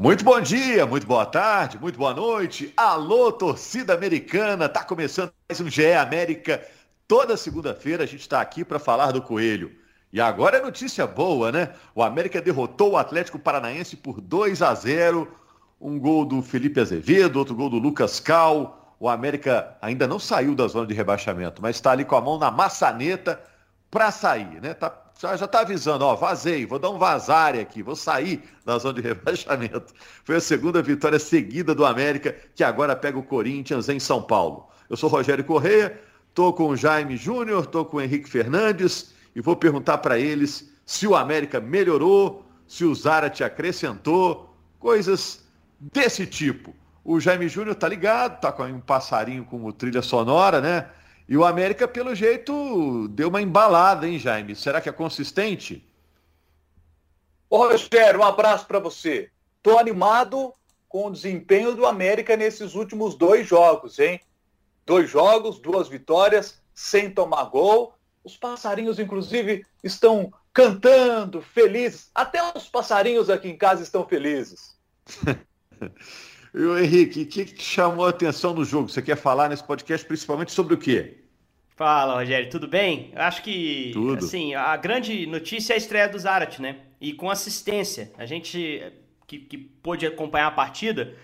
Muito bom dia, muito boa tarde, muito boa noite. Alô, torcida americana, tá começando mais um GE América. Toda segunda-feira a gente está aqui para falar do Coelho. E agora é notícia boa, né? O América derrotou o Atlético Paranaense por 2 a 0. Um gol do Felipe Azevedo, outro gol do Lucas Cal. O América ainda não saiu da zona de rebaixamento, mas está ali com a mão na maçaneta para sair, né? Tá já está avisando, ó, vazei, vou dar um vazare aqui, vou sair da zona de rebaixamento. Foi a segunda vitória seguida do América, que agora pega o Corinthians em São Paulo. Eu sou Rogério Correia, estou com o Jaime Júnior, estou com o Henrique Fernandes e vou perguntar para eles se o América melhorou, se o Zarate acrescentou, coisas desse tipo. O Jaime Júnior tá ligado, tá com um passarinho como trilha sonora, né? E o América, pelo jeito, deu uma embalada, hein, Jaime? Será que é consistente? Ô, Rogério, um abraço para você. Tô animado com o desempenho do América nesses últimos dois jogos, hein? Dois jogos, duas vitórias, sem tomar gol. Os passarinhos, inclusive, estão cantando, felizes. Até os passarinhos aqui em casa estão felizes. E o Henrique, o que, que chamou a atenção no jogo? Você quer falar nesse podcast principalmente sobre o quê? Fala, Rogério, tudo bem? Eu acho que tudo. assim, a grande notícia é a estreia do Zarat, né? E com assistência. A gente que, que pôde acompanhar a partida,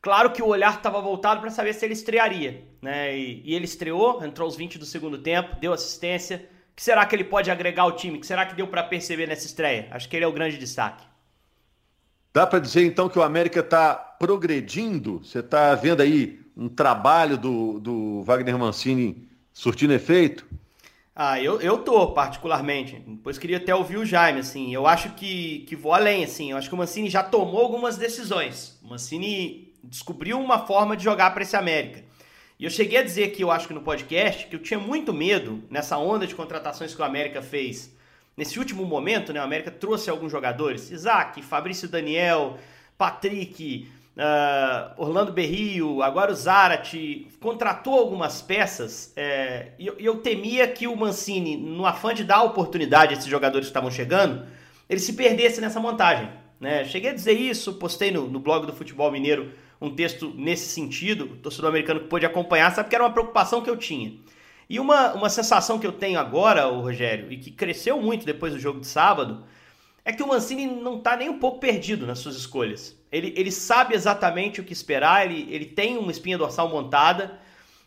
claro que o olhar estava voltado para saber se ele estrearia, né? E, e, ele estreou, entrou aos 20 do segundo tempo, deu assistência. O que será que ele pode agregar ao time? O que será que deu para perceber nessa estreia? Acho que ele é o grande destaque. Dá para dizer então que o América está progredindo? Você está vendo aí um trabalho do, do Wagner Mancini surtindo efeito? Ah, eu, eu tô, particularmente. Depois queria até ouvir o Jaime, assim. Eu acho que, que vou além, assim. Eu acho que o Mancini já tomou algumas decisões. O Mancini descobriu uma forma de jogar para esse América. E eu cheguei a dizer que eu acho que no podcast que eu tinha muito medo nessa onda de contratações que o América fez Nesse último momento, né, o América trouxe alguns jogadores, Isaac, Fabrício Daniel, Patrick, uh, Orlando Berrio, agora o Zarate, contratou algumas peças é, e eu, eu, temia que o Mancini, no afã de dar oportunidade a esses jogadores que estavam chegando, ele se perdesse nessa montagem. Né? Cheguei a dizer isso, postei no, no blog do Futebol Mineiro um texto nesse sentido, o torcedor americano que pôde acompanhar, sabe que era uma preocupação que eu tinha. E uma, uma sensação que eu tenho agora, o Rogério, e que cresceu muito depois do jogo de sábado, é que o Mancini não está nem um pouco perdido nas suas escolhas. Ele, ele sabe exatamente o que esperar, ele, ele tem uma espinha dorsal montada.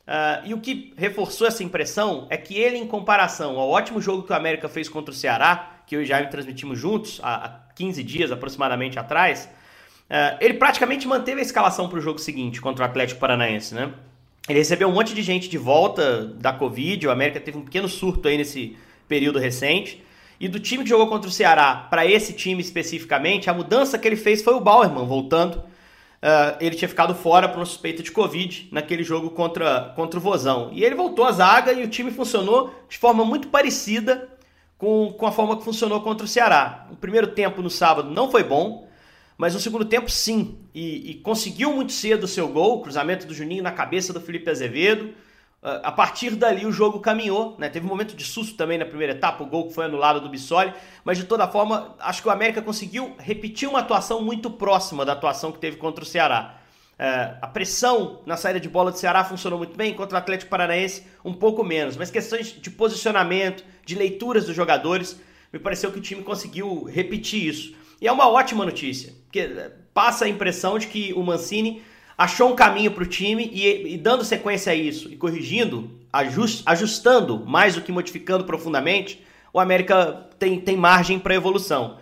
Uh, e o que reforçou essa impressão é que ele, em comparação ao ótimo jogo que o América fez contra o Ceará, que eu e Jaime transmitimos juntos há, há 15 dias aproximadamente atrás, uh, ele praticamente manteve a escalação para o jogo seguinte contra o Atlético Paranaense, né? Ele recebeu um monte de gente de volta da Covid. O América teve um pequeno surto aí nesse período recente. E do time que jogou contra o Ceará para esse time especificamente, a mudança que ele fez foi o Bauerman voltando. Uh, ele tinha ficado fora por uma suspeita de Covid naquele jogo contra, contra o Vozão. E ele voltou à zaga e o time funcionou de forma muito parecida com, com a forma que funcionou contra o Ceará. O primeiro tempo no sábado não foi bom. Mas no segundo tempo, sim. E, e conseguiu muito cedo o seu gol, cruzamento do Juninho na cabeça do Felipe Azevedo. Uh, a partir dali o jogo caminhou, né? Teve um momento de susto também na primeira etapa, o gol que foi anulado do Bissoli, mas de toda forma, acho que o América conseguiu repetir uma atuação muito próxima da atuação que teve contra o Ceará. Uh, a pressão na saída de bola do Ceará funcionou muito bem, contra o Atlético Paranaense um pouco menos, mas questões de posicionamento, de leituras dos jogadores, me pareceu que o time conseguiu repetir isso. E é uma ótima notícia, porque passa a impressão de que o Mancini achou um caminho para o time e, e, dando sequência a isso e corrigindo, ajust, ajustando mais do que modificando profundamente, o América tem, tem margem para evolução.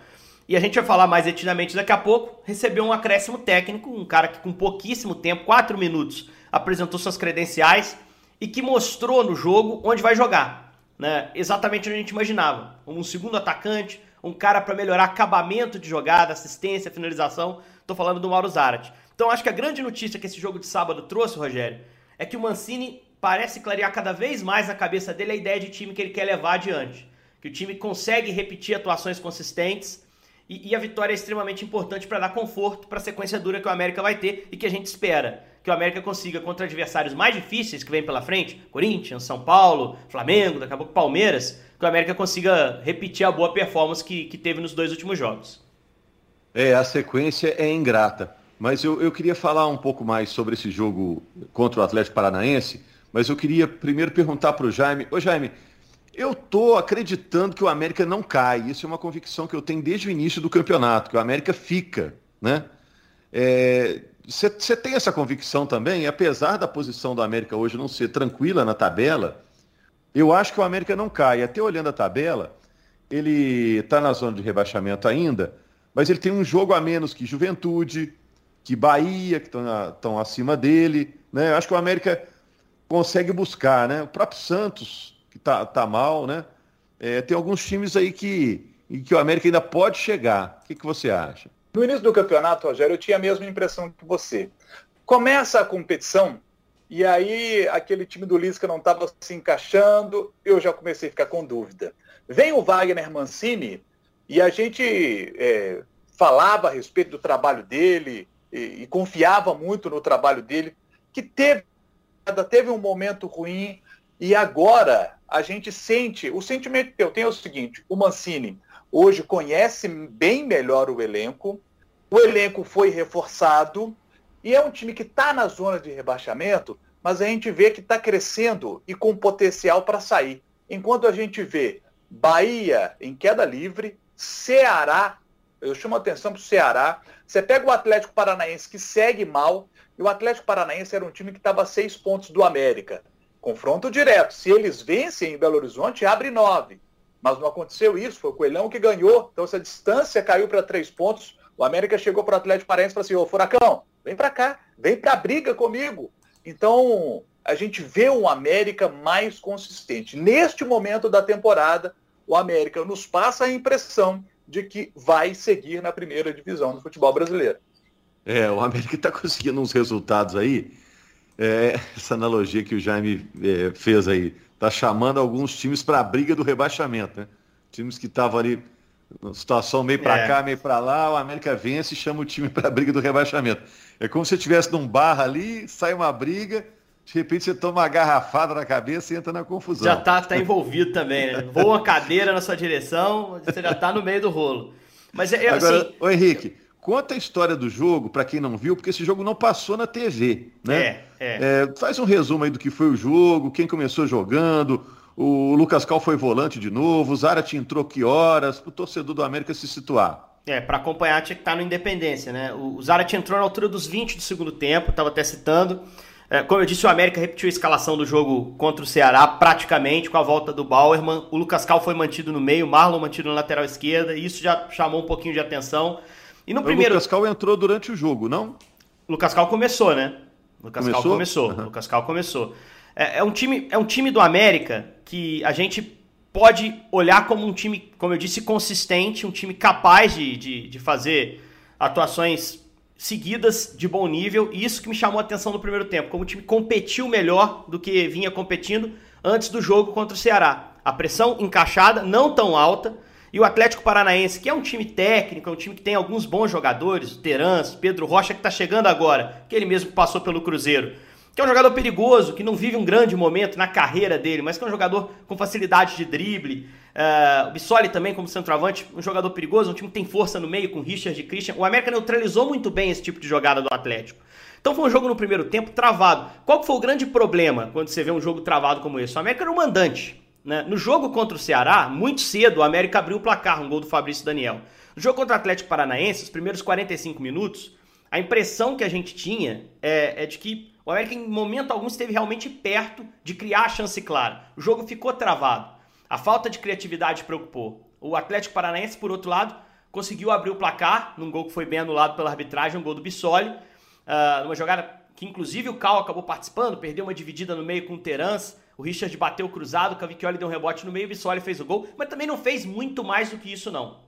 E a gente vai falar mais detidamente daqui a pouco. Recebeu um acréscimo técnico, um cara que com pouquíssimo tempo, 4 minutos, apresentou suas credenciais e que mostrou no jogo onde vai jogar. Né? Exatamente onde a gente imaginava. Um segundo atacante, um cara para melhorar acabamento de jogada, assistência, finalização. Estou falando do Mauro Zarate. Então acho que a grande notícia que esse jogo de sábado trouxe, Rogério, é que o Mancini parece clarear cada vez mais na cabeça dele a ideia de time que ele quer levar adiante. Que o time consegue repetir atuações consistentes e, e a vitória é extremamente importante para dar conforto para a sequência dura que o América vai ter e que a gente espera que o América consiga contra adversários mais difíceis que vem pela frente, Corinthians, São Paulo, Flamengo, daqui a pouco Palmeiras, que o América consiga repetir a boa performance que, que teve nos dois últimos jogos. É, a sequência é ingrata. Mas eu, eu queria falar um pouco mais sobre esse jogo contra o Atlético Paranaense, mas eu queria primeiro perguntar para o Jaime. Ô Jaime, eu estou acreditando que o América não cai. Isso é uma convicção que eu tenho desde o início do campeonato, que o América fica. Né? Você é, tem essa convicção também? Apesar da posição do América hoje não ser tranquila na tabela, eu acho que o América não cai. Até olhando a tabela, ele está na zona de rebaixamento ainda, mas ele tem um jogo a menos que Juventude, que Bahia, que estão acima dele. Né? Eu acho que o América consegue buscar, né? O próprio Santos, que está tá mal, né? É, tem alguns times aí que, em que o América ainda pode chegar. O que, que você acha? No início do campeonato, Rogério, eu tinha a mesma impressão que você. Começa a competição e aí aquele time do Lisca não estava se encaixando, eu já comecei a ficar com dúvida. Vem o Wagner Mancini e a gente é, falava a respeito do trabalho dele e, e, confiava muito no trabalho dele, que teve, teve um momento ruim e agora a gente sente, o sentimento que eu tenho é o seguinte, o Mancini hoje conhece bem melhor o elenco, o elenco foi reforçado e é um time que está na zona de rebaixamento, mas a gente vê que está crescendo e com potencial para sair. Enquanto a gente vê Bahia em queda livre, Ceará, eu chamo a atenção para o Ceará, você pega o Atlético Paranaense que segue mal, e o Atlético Paranaense era um time que estava a seis pontos do América. Confronto direto. Se eles vencem em Belo Horizonte, abre nove. Mas não aconteceu isso, foi o Coelhão que ganhou. Então essa distância caiu para três pontos. O América chegou para o Atlético Paranaense e falou assim, ô Furacão, vem para cá, vem para a briga comigo. Então a gente vê um América mais consistente. Neste momento da temporada, o América nos passa a impressão de que vai seguir na primeira divisão do futebol brasileiro. É, o América está conseguindo uns resultados aí. É, essa analogia que o Jaime é, fez aí está chamando alguns times para a briga do rebaixamento, né? Times que estavam ali situação meio para é. cá, meio para lá, o América vence e chama o time para a briga do rebaixamento. É como se você estivesse num bar ali, sai uma briga, de repente você toma uma garrafada na cabeça e entra na confusão. Já tá, tá envolvido também, né? Voa uma cadeira na sua direção, você já tá no meio do rolo. Mas é, é Agora, assim... ô Henrique, conta a história do jogo para quem não viu, porque esse jogo não passou na TV, né? É, é. É, faz um resumo aí do que foi o jogo, quem começou jogando, o Lucas Cal foi volante de novo, o Zarate entrou que horas, para o torcedor do América se situar. É, para acompanhar tinha que estar tá no Independência, né? O Zarate entrou na altura dos 20 do segundo tempo, estava até citando. É, como eu disse, o América repetiu a escalação do jogo contra o Ceará praticamente com a volta do Bauerman. O Lucas Cal foi mantido no meio, o Marlon mantido na lateral esquerda, e isso já chamou um pouquinho de atenção. E no o primeiro. O Lucas Cal entrou durante o jogo, não? O Lucas Cal começou, né? O Lucas começou? Cal começou. Uhum. Lucas Cal começou. É, é, um time, é um time do América que a gente pode olhar como um time, como eu disse, consistente, um time capaz de, de, de fazer atuações seguidas de bom nível, e isso que me chamou a atenção no primeiro tempo, como o time competiu melhor do que vinha competindo antes do jogo contra o Ceará. A pressão encaixada, não tão alta, e o Atlético Paranaense, que é um time técnico, é um time que tem alguns bons jogadores, Terans, Pedro Rocha, que está chegando agora, que ele mesmo passou pelo Cruzeiro que é um jogador perigoso, que não vive um grande momento na carreira dele, mas que é um jogador com facilidade de drible. Uh, o Bissoli também, como centroavante, um jogador perigoso, um time que tem força no meio, com Richard e Christian. O América neutralizou muito bem esse tipo de jogada do Atlético. Então foi um jogo no primeiro tempo travado. Qual foi o grande problema quando você vê um jogo travado como esse? O América era o mandante. Né? No jogo contra o Ceará, muito cedo, o América abriu o placar, um gol do Fabrício Daniel. No jogo contra o Atlético Paranaense, os primeiros 45 minutos, a impressão que a gente tinha é, é de que o América, em momento algum, esteve realmente perto de criar a chance clara. O jogo ficou travado. A falta de criatividade preocupou. O Atlético Paranaense, por outro lado, conseguiu abrir o placar num gol que foi bem anulado pela arbitragem, um gol do Bissoli. Uh, numa jogada que, inclusive, o Cal acabou participando, perdeu uma dividida no meio com o Terans. O Richard bateu cruzado, o Cavicchioli deu um rebote no meio, o Bissoli fez o gol, mas também não fez muito mais do que isso, não.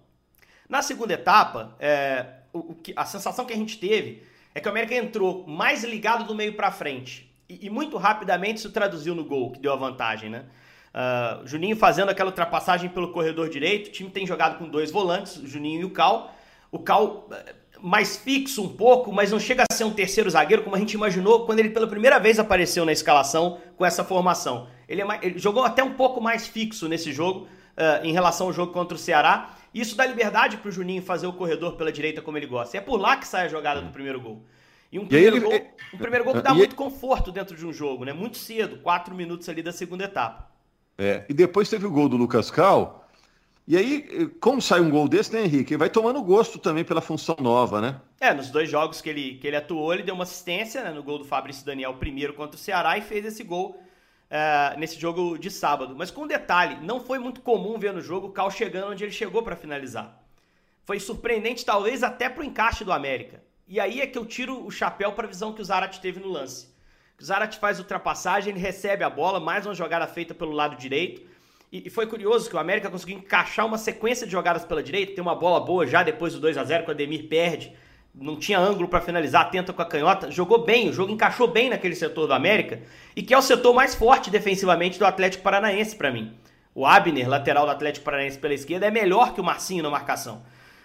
Na segunda etapa, é, o, o, a sensação que a gente teve é que o América entrou mais ligado do meio para frente. E, e, muito rapidamente isso traduziu no gol, que deu a vantagem, né? Uh, Juninho fazendo aquela ultrapassagem pelo corredor direito. O time tem jogado com dois volantes, o Juninho e o Cal. O Cal eh, mais fixo um pouco, mas não chega a ser um terceiro zagueiro, como a gente imaginou quando ele pela primeira vez apareceu na escalação com essa formação. Ele, é mais, ele jogou até um pouco mais fixo nesse jogo, uh, em relação ao jogo contra o Ceará. Isso dá liberdade para o Juninho fazer o corredor pela direita como ele gosta. E é por lá que sai a jogada do primeiro gol. E um primeiro, ele, gol, um primeiro gol que dá muito ele... conforto dentro de um jogo, né? Muito cedo, quatro minutos ali da segunda etapa. É, e depois teve o gol do Lucas Cal. E aí, como sai um gol desse, né, Henrique? Ele vai tomando gosto também pela função nova, né? É, nos dois jogos que ele, que ele atuou, ele deu uma assistência né, no gol do Fabrício Daniel, primeiro contra o Ceará, e fez esse gol uh, nesse jogo de sábado. Mas com detalhe, não foi muito comum ver no jogo o Cal chegando onde ele chegou para finalizar. Foi surpreendente, talvez até para o encaixe do América. E aí é que eu tiro o chapéu para a visão que o Zarat teve no lance. O Zarat faz ultrapassagem, ele recebe a bola, mais uma jogada feita pelo lado direito. E, e foi curioso que o América conseguiu encaixar uma sequência de jogadas pela direita. Tem uma bola boa já depois do 2 a 0 que o Ademir perde. Não tinha ângulo para finalizar, tenta com a canhota. Jogou bem, o jogo encaixou bem naquele setor do América. E que é o setor mais forte defensivamente do Atlético Paranaense para mim. O Abner, lateral do Atlético Paranaense pela esquerda, é melhor que o Marcinho na marcação.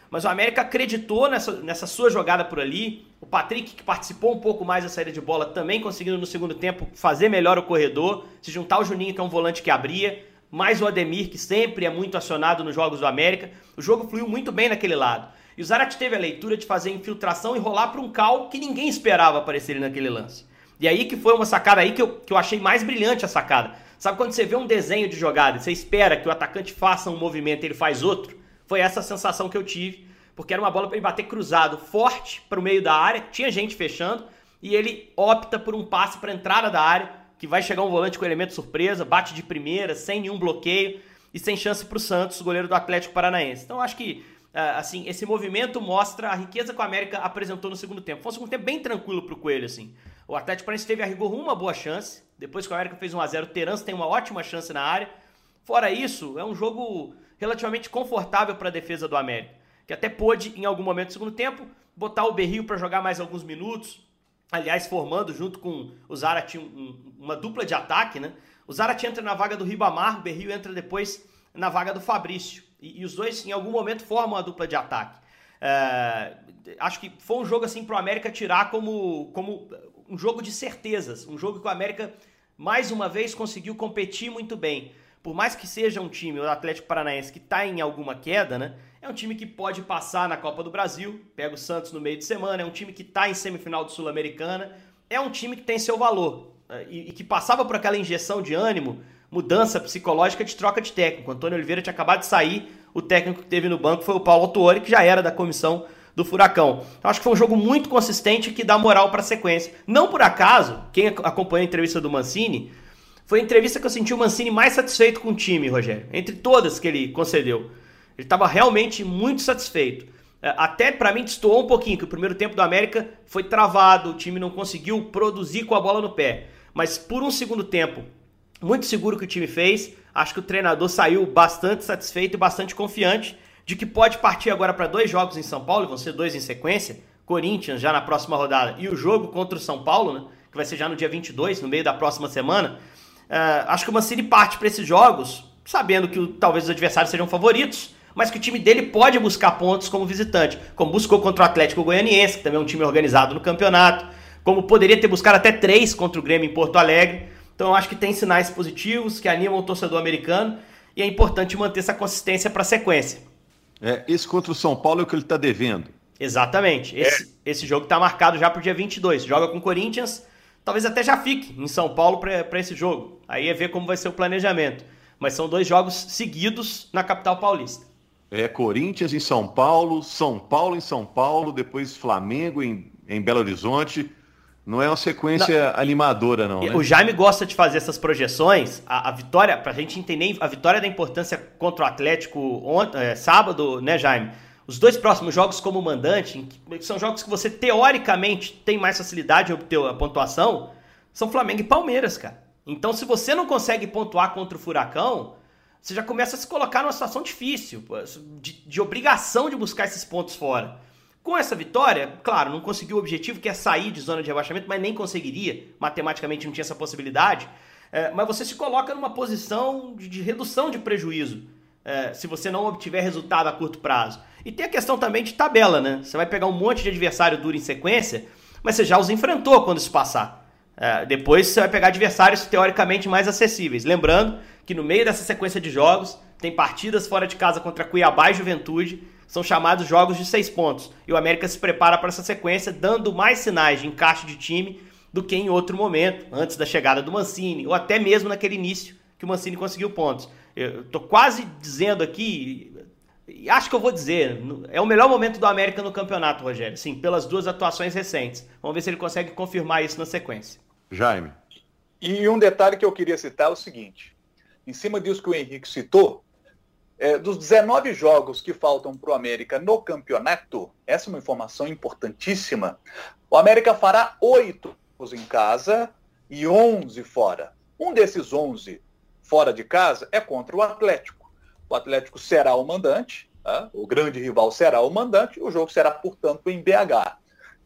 Mas o América acreditou nessa, nessa sua jogada por ali. O Patrick, que participou um pouco mais da saída de bola, também conseguindo no segundo tempo fazer melhor o corredor. Se juntar o Juninho, que é um volante que abria. Mais o Ademir, que sempre é muito acionado nos jogos do América. O jogo fluiu muito bem naquele lado. E o Zarat teve a leitura de fazer infiltração e rolar para um cal que ninguém esperava aparecer naquele lance. E aí que foi uma sacada aí que eu, que eu achei mais brilhante a sacada. Sabe quando você vê um desenho de jogada e você espera que o atacante faça um movimento e ele faz outro? Foi essa sensação que eu tive, porque era uma bola para ele bater cruzado, forte para o meio da área, tinha gente fechando, e ele opta por um passe para entrada da área, que vai chegar um volante com elemento surpresa, bate de primeira, sem nenhum bloqueio e sem chance para o Santos, goleiro do Atlético Paranaense. Então acho que assim esse movimento mostra a riqueza que o América apresentou no segundo tempo. Foi um segundo tempo bem tranquilo para o Coelho, assim. O Atlético Paranaense teve a rigor uma boa chance, depois que o América fez 1 a 0 o Terence tem uma ótima chance na área. Fora isso, é um jogo relativamente confortável para a defesa do América, que até pôde, em algum momento do segundo tempo, botar o Berrio para jogar mais alguns minutos. Aliás, formando junto com o Zarat um, uma dupla de ataque, né? O Zarat entra na vaga do Ribamar, o Berrio entra depois na vaga do Fabrício. E, e os dois, em algum momento, formam a dupla de ataque. É, acho que foi um jogo assim para o América tirar como, como um jogo de certezas, um jogo que o América mais uma vez conseguiu competir muito bem por mais que seja um time, o Atlético Paranaense, que está em alguma queda, né? É um time que pode passar na Copa do Brasil, pega o Santos no meio de semana, é um time que está em semifinal do Sul-Americana, é um time que tem seu valor né? e, e, que passava por aquela injeção de ânimo, mudança psicológica de troca de técnico. Antônio Oliveira tinha acabado de sair, o técnico que teve no banco foi o Paulo Autuori, que já era da comissão do Furacão. Então, acho que foi um jogo muito consistente que dá moral para a sequência. Não por acaso, quem acompanhou a entrevista do Mancini foi a entrevista que eu senti o Mancini mais satisfeito com o time, Rogério. Entre todas que ele concedeu. Ele estava realmente muito satisfeito. É, até para mim destoou um pouquinho, que o primeiro tempo do América foi travado, o time não conseguiu produzir com a bola no pé. Mas por um segundo tempo, muito seguro que o time fez, acho que o treinador saiu bastante satisfeito e bastante confiante de que pode partir agora para dois jogos em São Paulo, vão ser dois em sequência, Corinthians já na próxima rodada e o jogo contra o São Paulo, né, que vai ser já no dia 22, no meio da próxima semana. Uh, acho que o Mancini parte para esses jogos sabendo que talvez os adversários sejam favoritos, mas que o time dele pode buscar pontos como visitante, como buscou contra o Atlético Goianiense, que também é um time organizado no campeonato, como poderia ter buscado até três contra o Grêmio em Porto Alegre. Então eu acho que tem sinais positivos que animam o torcedor americano e é importante manter essa consistência para a sequência. É, esse contra o São Paulo é o que ele está devendo. Exatamente. Esse, é. esse jogo está marcado já para o dia 22. Joga com o Corinthians talvez até já fique em São Paulo para esse jogo. Aí é ver como vai ser o planejamento. Mas são dois jogos seguidos na capital paulista. É Corinthians em São Paulo, São Paulo em São Paulo, depois Flamengo em, em Belo Horizonte. Não é uma sequência não. animadora, não. Né? O Jaime gosta de fazer essas projeções. A, a vitória, para a gente entender a vitória da importância contra o Atlético ontem, é, sábado, né, Jaime? Os dois próximos jogos como mandante, são jogos que você teoricamente tem mais facilidade de obter a pontuação, são Flamengo e Palmeiras, cara. Então, se você não consegue pontuar contra o Furacão, você já começa a se colocar numa situação difícil, de, de obrigação de buscar esses pontos fora. Com essa vitória, claro, não conseguiu o objetivo que é sair de zona de rebaixamento, mas nem conseguiria, matematicamente não tinha essa possibilidade. É, mas você se coloca numa posição de, de redução de prejuízo é, se você não obtiver resultado a curto prazo. E tem a questão também de tabela, né? Você vai pegar um monte de adversário duro em sequência, mas você já os enfrentou quando isso passar. É, depois você vai pegar adversários teoricamente mais acessíveis. Lembrando que no meio dessa sequência de jogos tem partidas fora de casa contra Cuiabá e Juventude, são chamados jogos de seis pontos. E o América se prepara para essa sequência, dando mais sinais de encaixe de time do que em outro momento, antes da chegada do Mancini, ou até mesmo naquele início que o Mancini conseguiu pontos. Eu tô quase dizendo aqui, e acho que eu vou dizer, é o melhor momento do América no campeonato, Rogério. Sim, pelas duas atuações recentes. Vamos ver se ele consegue confirmar isso na sequência. Jaime. E um detalhe que eu queria citar é o seguinte: em cima disso que o Henrique citou, é, dos 19 jogos que faltam para o América no campeonato, essa é uma informação importantíssima. O América fará oito em casa e 11 fora. Um desses 11 fora de casa é contra o Atlético. O Atlético será o mandante, tá? o grande rival será o mandante, o jogo será, portanto, em BH.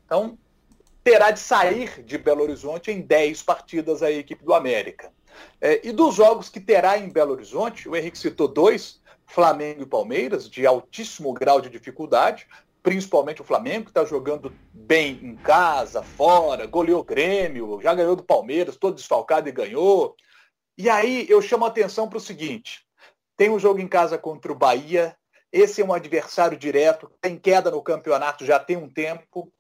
Então, terá de sair de Belo Horizonte em 10 partidas a equipe do América. É, e dos jogos que terá em Belo Horizonte, o Henrique citou dois, Flamengo e Palmeiras, de altíssimo grau de dificuldade, principalmente o Flamengo, que está jogando bem em casa, fora, goleou o Grêmio, já ganhou do Palmeiras, todo desfalcado e ganhou. E aí eu chamo a atenção para o seguinte: tem um jogo em casa contra o Bahia, esse é um adversário direto, tem queda no campeonato já tem um tempo.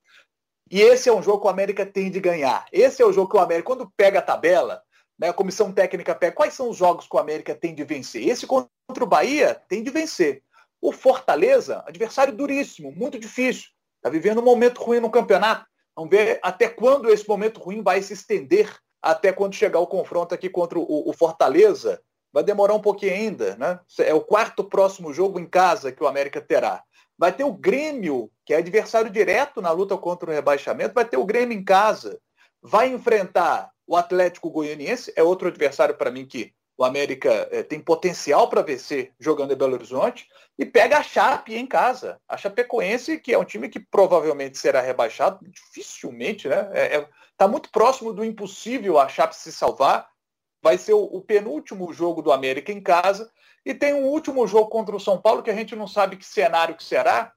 E esse é um jogo que o América tem de ganhar. Esse é o jogo que o América, quando pega a tabela, né, a comissão técnica pega quais são os jogos que o América tem de vencer. Esse contra o Bahia tem de vencer. O Fortaleza, adversário duríssimo, muito difícil. Está vivendo um momento ruim no campeonato. Vamos ver até quando esse momento ruim vai se estender até quando chegar o confronto aqui contra o, o Fortaleza. Vai demorar um pouquinho ainda, né? É o quarto próximo jogo em casa que o América terá. Vai ter o Grêmio, que é adversário direto na luta contra o rebaixamento, vai ter o Grêmio em casa. Vai enfrentar o Atlético Goianiense, é outro adversário para mim que o América é, tem potencial para vencer jogando em Belo Horizonte, e pega a Chape em casa. A Chapecoense, que é um time que provavelmente será rebaixado, dificilmente, né? Está é, é, tá muito próximo do impossível a Chape se salvar. Vai ser o, o, penúltimo jogo do América em casa. E tem um último jogo contra o São Paulo, que a gente não sabe que cenário que será,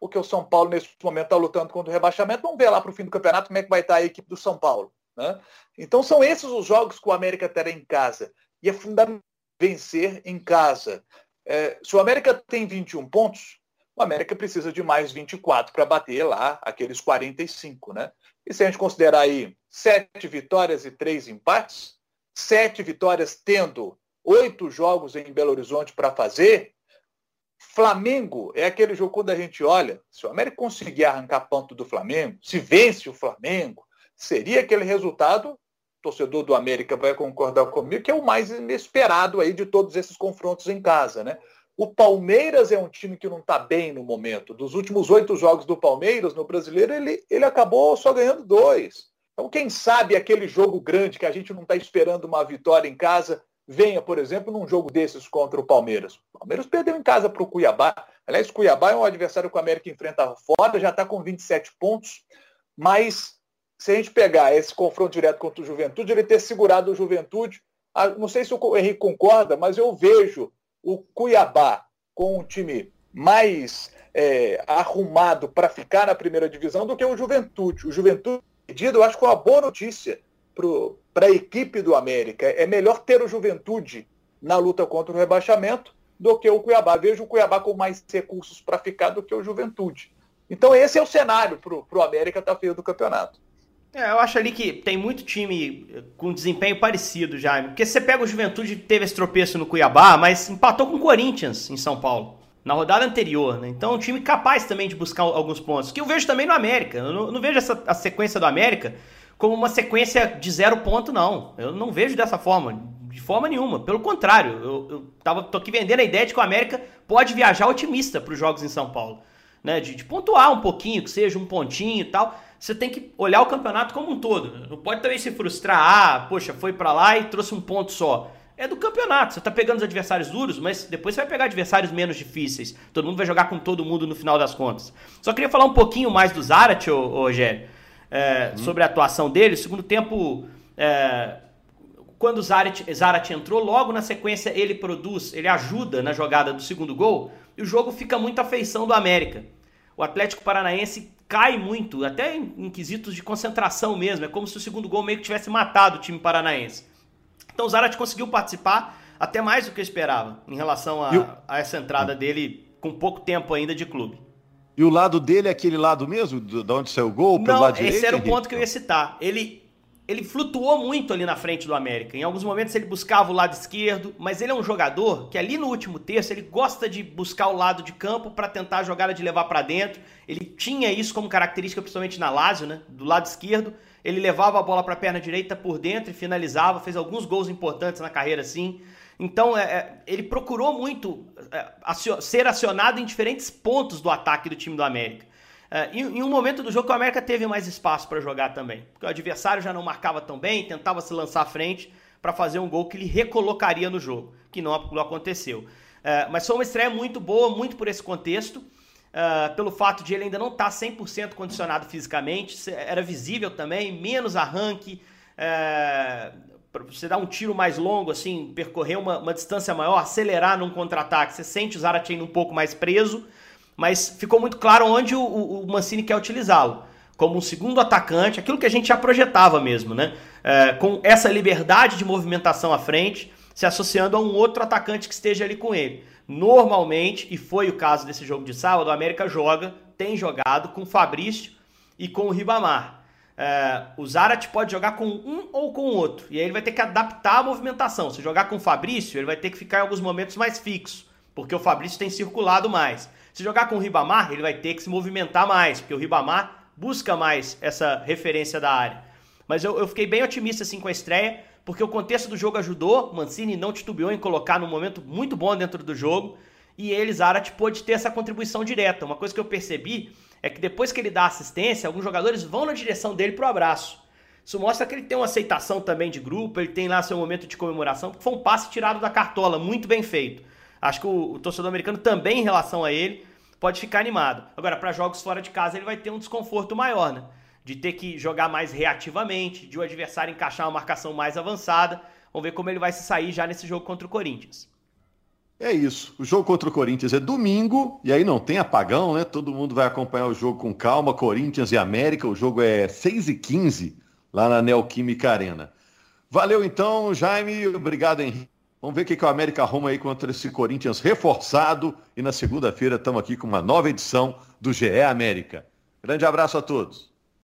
porque o São Paulo, nesse momento, está lutando contra o rebaixamento. Vamos ver lá para o fim do campeonato como é que vai estar tá a equipe do São Paulo. Né? Então são esses os jogos que o América terá em casa. E é fundamental vencer em casa. É, se o América tem 21 pontos, o América precisa de mais 24 para bater lá aqueles 45, né? E se a gente considerar aí sete vitórias e três empates, sete vitórias tendo oito jogos em Belo Horizonte para fazer, Flamengo é aquele jogo quando a gente olha, se o América conseguir arrancar ponto do Flamengo, se vence o Flamengo, seria aquele resultado torcedor do América vai concordar comigo, que é o mais inesperado aí de todos esses confrontos em casa, né? O Palmeiras é um time que não está bem no momento. Dos últimos oito jogos do Palmeiras no Brasileiro, ele, ele acabou só ganhando dois. Então, quem sabe aquele jogo grande que a gente não está esperando uma vitória em casa, venha, por exemplo, num jogo desses contra o Palmeiras. O Palmeiras perdeu em casa para o Cuiabá. Aliás, Cuiabá é um adversário que o América enfrenta fora, já está com 27 pontos, mas se a gente pegar esse confronto direto contra o Juventude, ele ter segurado o Juventude. Não sei se o Henrique concorda, mas eu vejo o Cuiabá com um time mais é, arrumado para ficar na primeira divisão do que o Juventude. O Juventude, eu acho que é uma boa notícia para a equipe do América. É melhor ter o Juventude na luta contra o rebaixamento do que o Cuiabá. Vejo o Cuiabá com mais recursos para ficar do que o Juventude. Então esse é o cenário para o América estar tá feio do campeonato. É, eu acho ali que tem muito time com desempenho parecido, Jaime. Porque você pega o Juventude, teve esse tropeço no Cuiabá, mas empatou com o Corinthians em São Paulo, na rodada anterior, né? Então, um time capaz também de buscar alguns pontos. Que eu vejo também no América. Eu não, não vejo essa, a sequência do América como uma sequência de zero ponto, não. Eu não vejo dessa forma, de forma nenhuma. Pelo contrário, eu, eu tava, tô aqui vendendo a ideia de que o América pode viajar otimista para os jogos em São Paulo. Né? De, de pontuar um pouquinho, que seja um pontinho e tal você tem que olhar o campeonato como um todo. Não pode também se frustrar, ah, poxa, foi para lá e trouxe um ponto só. É do campeonato. Você tá pegando os adversários duros, mas depois você vai pegar adversários menos difíceis. Todo mundo vai jogar com todo mundo no final das contas. Só queria falar um pouquinho mais do Zarat, Rogério, é, hum. sobre a atuação dele. Segundo tempo, é, quando o Zarat, Zarat entrou, logo na sequência ele produz, ele ajuda na jogada do segundo gol, e o jogo fica muito à feição do América. O Atlético Paranaense cai muito, até em, em, quesitos de concentração mesmo. É como se o segundo gol meio que tivesse matado o time paranaense. Então o Zarat conseguiu participar até mais do que eu esperava em relação a, a essa entrada dele com pouco tempo ainda de clube. E o lado dele é aquele lado mesmo, de onde saiu o gol? Não, lado esse direito, era o ponto que eu ia citar. Ele, ele flutuou muito ali na frente do América. Em alguns momentos ele buscava o lado esquerdo, mas ele é um jogador que ali no último terço ele gosta de buscar o lado de campo para tentar a jogada de levar para dentro. Ele tinha isso como característica, principalmente na Lazio, né? Do lado esquerdo, ele levava a bola para a perna direita por dentro e finalizava, fez alguns gols importantes na carreira assim. Então, é, é, ele procurou muito é, ser acionado em diferentes pontos do ataque do time do América. É, em, em, um momento do jogo o América teve mais espaço para jogar também, porque o adversário já não marcava tão bem, tentava se lançar à frente para fazer um gol que ele recolocaria no jogo, que não, não aconteceu. É, mas foi uma estreia muito boa, muito por esse contexto, é, pelo fato de ele ainda não estar tá 100% condicionado fisicamente, era visível também, menos arranque, você dar um tiro mais longo, assim, percorrer uma, uma distância maior, acelerar num contra-ataque, você sente o Zaratin um pouco mais preso, mas ficou muito claro onde o, o Mancini quer utilizá-lo. Como um segundo atacante, aquilo que a gente já projetava mesmo, né? É, com essa liberdade de movimentação à frente, se associando a um outro atacante que esteja ali com ele. Normalmente, e foi o caso desse jogo de sábado, o América joga, tem jogado com o Fabrício e com o Ribamar. É, o Zarat pode jogar com um ou com outro. E aí ele vai ter que adaptar a movimentação. Se jogar com o Fabrício, ele vai ter que ficar em alguns momentos mais fixo, porque o Fabrício tem circulado mais. Se jogar com o Ribamar, ele vai ter que se movimentar mais, porque o Ribamar busca mais essa referência da área. Mas eu, eu fiquei bem otimista assim com a estreia, porque o contexto do jogo ajudou. Mancini não titubeou em colocar num momento muito bom dentro do jogo. E ele, Zarat, pôde ter essa contribuição direta. Uma coisa que eu percebi é que depois que ele dá assistência, alguns jogadores vão na direção dele pro abraço. Isso mostra que ele tem uma aceitação também de grupo, ele tem lá seu momento de comemoração, porque foi um passe tirado da cartola, muito bem feito. Acho que o, o torcedor americano também, em relação a ele, pode ficar animado. Agora, para jogos fora de casa, ele vai ter um desconforto maior, né? De ter que jogar mais reativamente, de o adversário encaixar uma marcação mais avançada. Vamos ver como ele vai se sair já nesse jogo contra o Corinthians. É isso. O jogo contra o Corinthians é domingo, e aí não tem apagão, né? Todo mundo vai acompanhar o jogo com calma. Corinthians e América. O jogo é 6 e 15 lá na Neoquímica Arena. Valeu então, Jaime. Obrigado, Henrique. Vamos ver o que, que o América arruma aí contra esse Corinthians reforçado. E na segunda-feira estamos aqui com uma nova edição do GE América. Grande abraço a todos.